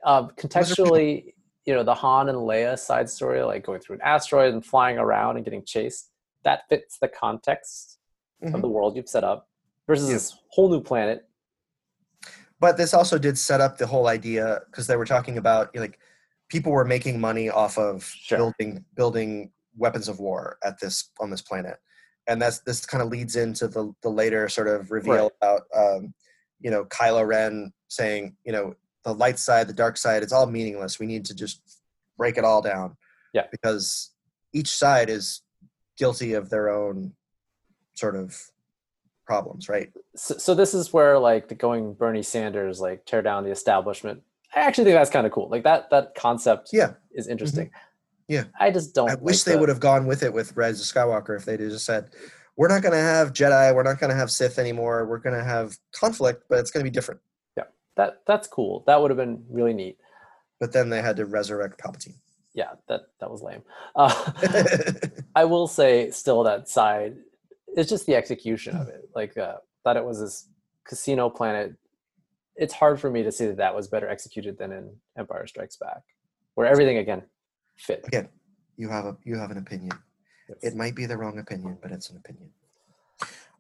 Um, contextually, you know, the Han and Leia side story, like going through an asteroid and flying around and getting chased, that fits the context Mhm. of the world you've set up versus this whole new planet. But this also did set up the whole idea because they were talking about like people were making money off of Sure. building building weapons of war at this on this planet, and that's this kind of leads into the the later sort of reveal Right. about um, you know Kylo Ren saying you know the light side, the dark side, it's all meaningless. We need to just break it all down. Yeah. because each side is guilty of their own sort of problems, right? So, so this is where like the going Bernie Sanders, like tear down the establishment. I actually think that's kind of cool. Like that that concept Yeah. is interesting. Yeah. I just don't I wish like they the- would have gone with it with Rise of Skywalker if they just said, "We're not going to have Jedi, we're not going to have Sith anymore. We're going to have conflict, but it's going to be different." Yeah. That that's cool. That would have been really neat. But then they had to resurrect Palpatine. Yeah, that that was lame. Uh, I will say still that side it's just the execution of it. Like uh, that it was this casino planet. It's hard for me to see that that was better executed than in Empire Strikes Back, where everything again fit. Again, you have a you have an opinion. Yes. It might be the wrong opinion, but it's an opinion.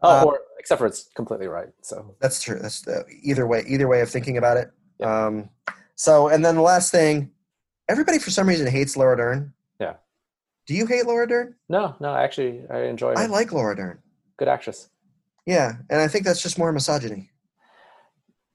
Oh, uh, or except for it's completely right. So That's true. That's the either way either way of thinking about it. Yeah. Um, so and then the last thing, everybody for some reason hates Laura Dern. Yeah. Do you hate Laura Dern? no, no, actually, I enjoy her. I like Laura Dern. Good actress. Yeah, and I think that's just more misogyny.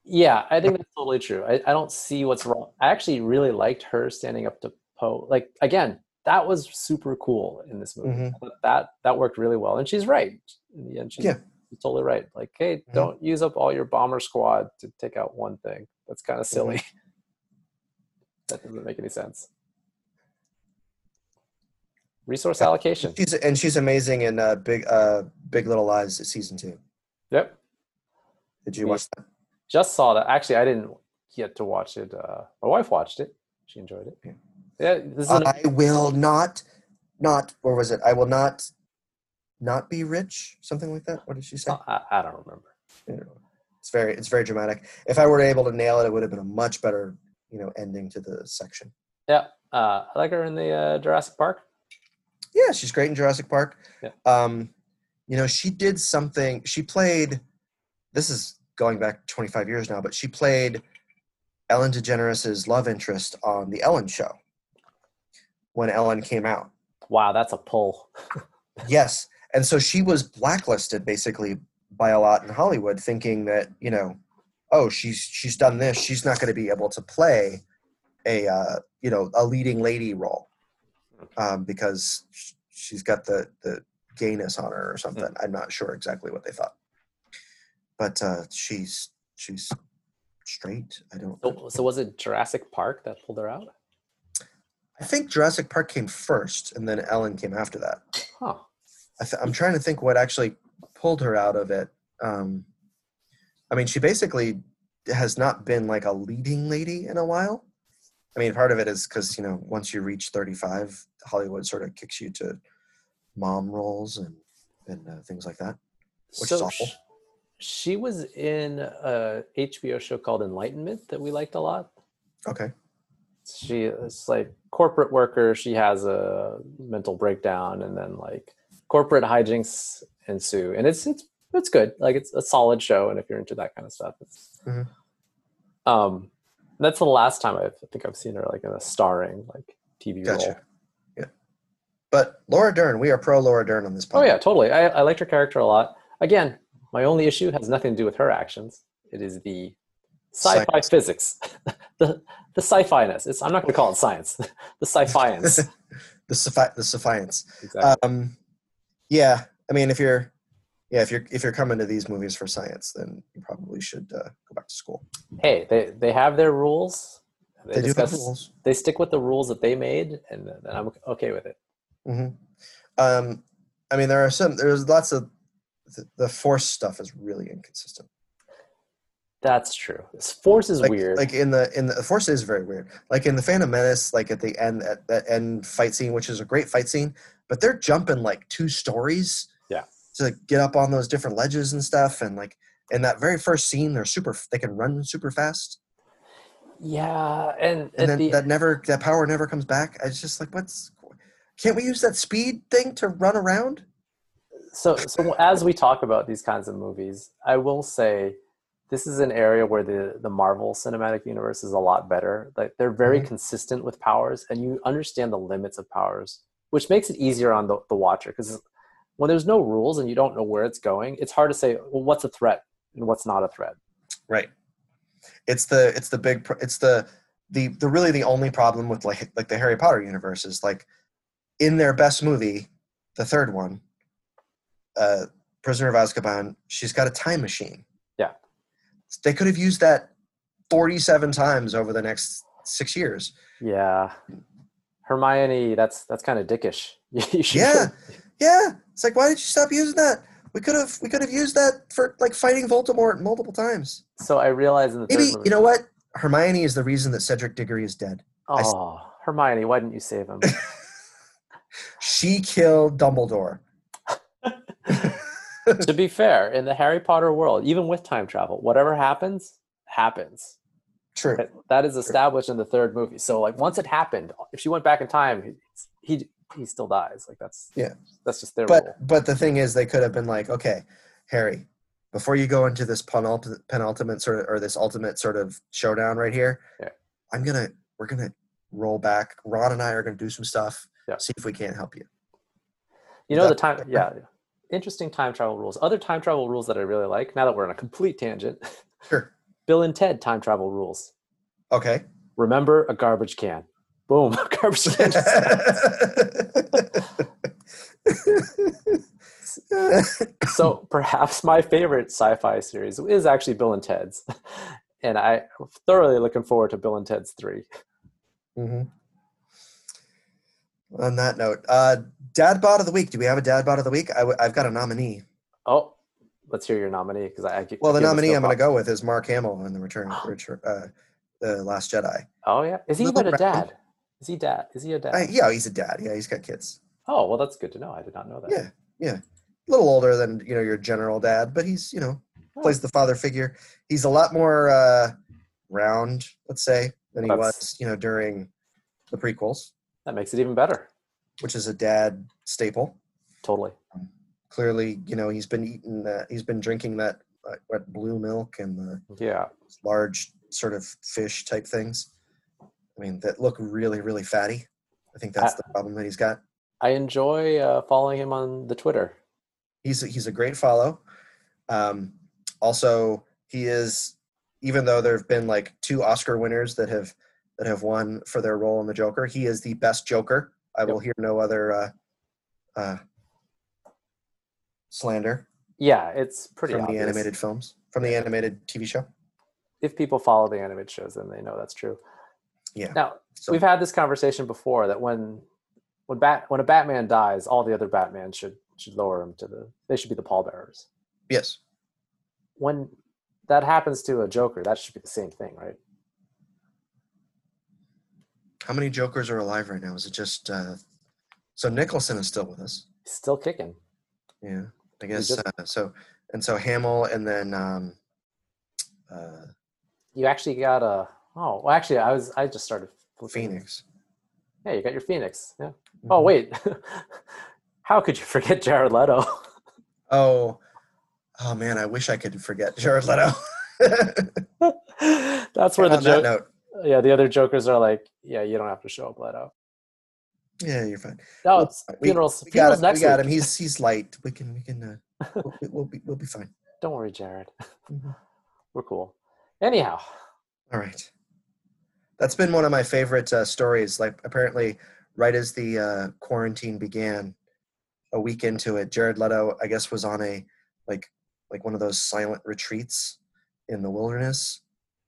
Yeah, I think that's totally true. I, I don't see what's wrong. I actually really liked her standing up to Poe. Like again, that was super cool in this movie. Mhm. That that worked really well, and she's right. In the end, she's, Yeah. she's totally right. Like, hey, Mhm. don't use up all your bomber squad to take out one thing. That's kind of Mm-hmm. silly. that doesn't make any sense. Resource allocation. She's and she's amazing in uh, Big uh, Big Little Lies season two. Yep. Did you Yeah. watch that? Just saw that. Actually, I didn't get to watch it. Uh, my wife watched it. She enjoyed it. Yeah. Yeah, this is an, I will not, not. Where was it? I will not, not be rich. Something like that. What did she say? I, I don't remember. Don't know. It's very, it's very dramatic. If I were able to nail it, it would have been a much better, you know, ending to the section. Yeah, uh, I like her in the uh, Jurassic Park. Yeah, she's great in Jurassic Park. Yeah. Um, you know, she did something. She played. This is going back 25 years now, but she played Ellen DeGeneres' love interest on the Ellen Show when Ellen came out. Wow, that's a pull. Yes, and so she was blacklisted basically by a lot in Hollywood, thinking that you know, oh, she's she's done this, she's not going to be able to play a uh, you know a leading lady role um, because she's got the the gayness on her or something. I'm not sure exactly what they thought, but uh, she's she's straight. I don't. So, so was it Jurassic Park that pulled her out? I think Jurassic Park came first, and then Ellen came after that. Huh. I th- I'm trying to think what actually pulled her out of it. Um, I mean, she basically has not been like a leading lady in a while. I mean, part of it is because you know once you reach 35, Hollywood sort of kicks you to mom roles and and uh, things like that. Which is awful. she was in a HBO show called Enlightenment that we liked a lot. Okay. She is like corporate worker. She has a mental breakdown, and then like corporate hijinks ensue, and it's it's it's good. Like it's a solid show, and if you're into that kind of stuff, it's. Mhm. Um, that's the last time I've, I think I've seen her like in a starring like TV role. Yeah. But Laura Dern, we are pro Laura Dern on this podcast. Oh yeah, totally. I, I liked her character a lot. Again, my only issue has nothing to do with her actions. It is the sci-fi Science. physics, the the sci-fi-ness. It's, I'm not going to call it science. the sci-fi-ness. the suffi- the sci-fi-ness. exactly. Um, yeah, I mean, if you're, yeah, if you're if you're coming to these movies for science, then you probably should uh, go back to school. hey, they they have their rules. They, They do have rules. They stick with the rules that they made, and then I'm okay with it. hmm Um, I mean, there are some. There's lots of the, the force stuff is really inconsistent. That's true. This Force is Like, weird. like in the in the, the force is very weird. Like in the Phantom Menace, like at the end at that end fight scene, which is a great fight scene, but they're jumping like two stories. To get up on those different ledges and stuff, and like in that very first scene, they're super. They can run super fast, yeah, and, and then the, that never that power never comes back. It's just like what's. Can't we use that speed thing to run around? so so as we talk about these kinds of movies i will say this is an area where the the marvel cinematic universe is a lot better like they're very Mhm. consistent with powers and you understand the limits of powers which makes it easier on the, the watcher because when there's no rules and you don't know where it's going it's hard to say well what's a threat and what's not a threat Right. It's the it's the big it's the the the really the only problem with like like the Harry Potter universe is like in their best movie, the third one, uh, Prisoner of Azkaban, she's got a time machine. Yeah. They could have used that forty-seven times over the next six years. yeah hermione that's that's kind of dickish Yeah, yeah. It's like why did you stop using that? We could have we could have used that for like fighting Voldemort multiple times. so i realize in the third Maybe movie you know what? Hermione is the reason that Cedric Diggory is dead. I oh hermione why didn't you save him She killed Dumbledore. to be fair, in the Harry Potter world, even with time travel, whatever happens, happens. True. That- is established in the third movie. So, like, once it happened, if she went back in time, he he, he still dies. Like, that's Yeah. that's just their rule. But but the thing is, they could have been like, okay, Harry, before you go into this penultimate, penultimate sort of or this ultimate sort of showdown right here, Yeah. I'm gonna we're gonna roll back. Ron and I are gonna do some stuff. Yeah. See if we can't help you. You know the time, yeah. Interesting time travel rules. Other time travel rules that I really like. Now that we're on a complete tangent, Sure. Bill and Ted time travel rules. Okay. Remember a garbage can. Boom, garbage so perhaps my favorite sci-fi series is actually Bill and Ted's, and I'm thoroughly looking forward to Bill and Ted's three. hmm On that note, uh, dad bod of the week. Do we have a dad bod of the week? I w- I've got a nominee. Oh, let's hear your nominee because I, I Well, the nominee I'm going to go with is Mark Hamill in the Return, Return uh, the Last Jedi. Oh yeah, is he Little even a dad? Is he dad? Is he a dad? Uh, yeah, he's a dad. Yeah, he's got kids. Oh well, that's good to know. I did not know that. Yeah, yeah. A little older than you know your general dad, but he's you know Oh, plays the father figure. He's a lot more uh, round, let's say, than he That's- was you know during the prequels, that makes it even better. which is a dad staple. Totally. Clearly, you know he's been eating that. He's been drinking that uh, blue milk and the Yeah. large sort of fish type things. I mean, that look really, really fatty. I think that's I- the problem that he's got. I enjoy uh, following him on the Twitter. He's a, he's a great follow. Um, also, he is even though there have been like two Oscar winners that have that have won for their role in the Joker. He is the best Joker. I will hear no other uh, uh, slander Yeah, it's pretty from obvious. the animated films, from the animated TV show. If people follow the animated shows, then they know that's true. Yeah. Now So we've had this conversation before that when when bat when a Batman dies, all the other Batman should should lower him to the. They should be the pallbearers. Yes. When that happens to a Joker, that should be the same thing, right? How many Jokers are alive right now? Is it just uh so Nicholson is still with us? He's still kicking. Yeah. I guess just- uh, so and so Hamill and then um uh You actually got a. Oh, well, actually, I was. I just started. flipping. Phoenix. Yeah, you got your Phoenix. Yeah. Oh Mhm. wait, how could you forget Jared Leto? Oh, oh man, I wish I could forget Jared Leto. That's where the On that joke. Yeah, the other Jokers are like, yeah, you don't have to show up, Leto. yeah, you're fine. No, it's we- funerals. We got funerals him. next We got week. him. He's he's light. We can we can uh, we'll, be- we'll be we'll be fine. Don't worry, Jared. Mhm. We're cool. Anyhow, All right. That's been one of my favorite uh, stories. Like apparently, right as the uh, quarantine began, a week into it, Jared Leto, I guess, was on a like like one of those silent retreats in the wilderness,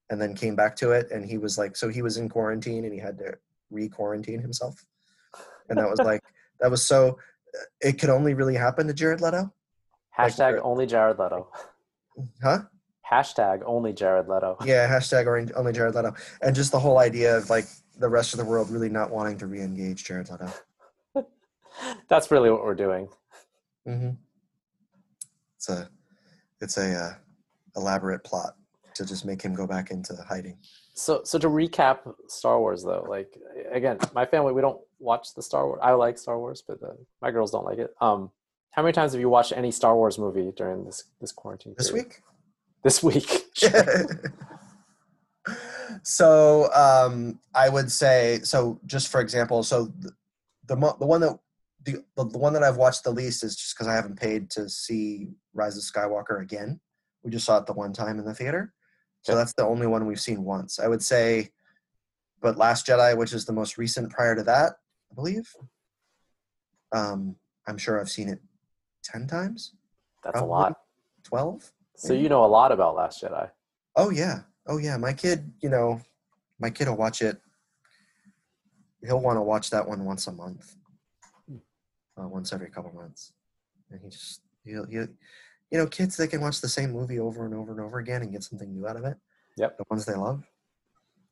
and then came back to it. And he was like, so he was in quarantine, and he had to re-quarantine himself. And that was like that was so. uh, It could only really happen to Jared Leto, hashtag uh, only Jared Leto. huh? Hashtag only Jared Leto. Yeah, hashtag only Jared Leto, and just the whole idea of like the rest of the world really not wanting to re-engage Jared Leto. That's really what we're doing. hmm It's a, it's a uh, elaborate plot to just make him go back into hiding. So, so to recap Star Wars, though, like again, my family we don't watch the Star Wars. I like Star Wars, but uh, my girls don't like it. Um, how many times have you watched any Star Wars movie during this this quarantine? This period? week. This week. so um, I would say so. Just for example, so the the, the one that the, the one that I've watched the least is just because I haven't paid to see Rise of Skywalker again. We just saw it the one time in the theater, so that's the only one we've seen once. I would say, but Last Jedi, which is the most recent prior to that, I believe. Um, I'm sure I've seen it ten times, That's a lot. twelve. So you know a lot about Last Jedi. Oh yeah. Oh yeah. My kid, you know, my kid will watch it. He'll want to watch that one once a month, uh, once every couple months, and he just he'll, he'll you know kids they can watch the same movie over and over and over again and get something new out of it. Yep. The ones they love,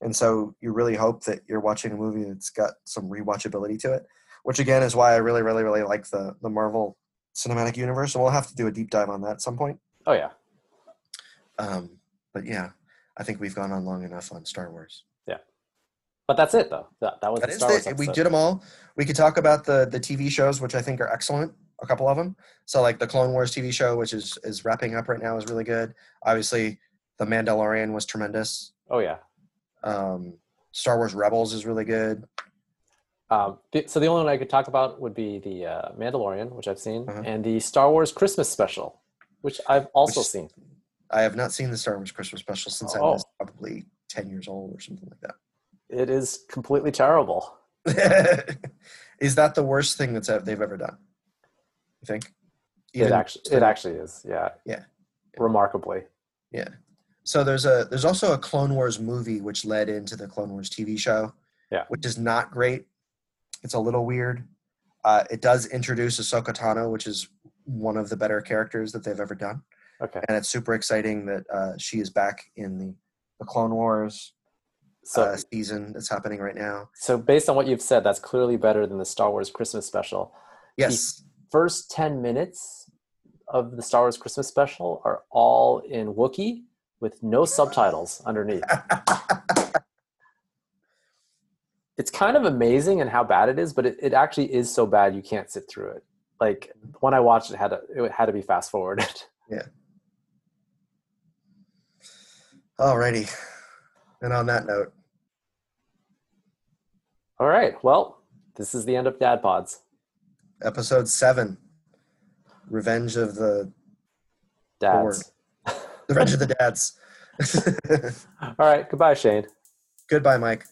and so you really hope that you're watching a movie that's got some rewatchability to it, which again is why I really really really like the the Marvel Cinematic Universe, and we'll have to do a deep dive on that at some point. Oh yeah, Um, but yeah, I think we've gone on long enough on Star Wars. Yeah, but that's it though. That, that was That the Star Wars we did them all. We could talk about the the TV shows, which I think are excellent. A couple of them. So like the Clone Wars TV show, which is is wrapping up right now, is really good. Obviously, the Mandalorian was tremendous. Oh yeah. Um, Star Wars Rebels is really good. Um, so the only one I could talk about would be the uh, Mandalorian, which I've seen, Uh-huh. and the Star Wars Christmas special, which I've also Which- seen. I have not seen the Star Wars Christmas special since I Oh. was probably ten years old or something like that. It is completely terrible. is that the worst thing that's ev- they've ever done? You think? it actually, it actually is. Yeah. Yeah. Remarkably. Yeah. So there's a there's also a Clone Wars movie which led into the Clone Wars TV show. Yeah. Which is not great. It's a little weird. Uh, it does introduce Ahsoka Tano, which is one of the better characters that they've ever done, Okay. and it's super exciting that uh, she is back in the the Clone Wars So, uh, season that's happening right now. so based on what you've said, that's clearly better than the Star Wars Christmas special. Yes. First 10 minutes of the Star Wars Christmas special are all in Wookiee with no subtitles underneath. It's kind of amazing and how bad it is, but it, it actually is so bad you can't sit through it. Like when I watched it, had to, it had to be fast forwarded. Alrighty. And on that note, All right. Well, this is the end of Dad Pods. episode seven, Revenge of the Dads. Revenge of the Dads. All right. Goodbye, Shane. Goodbye, Mike.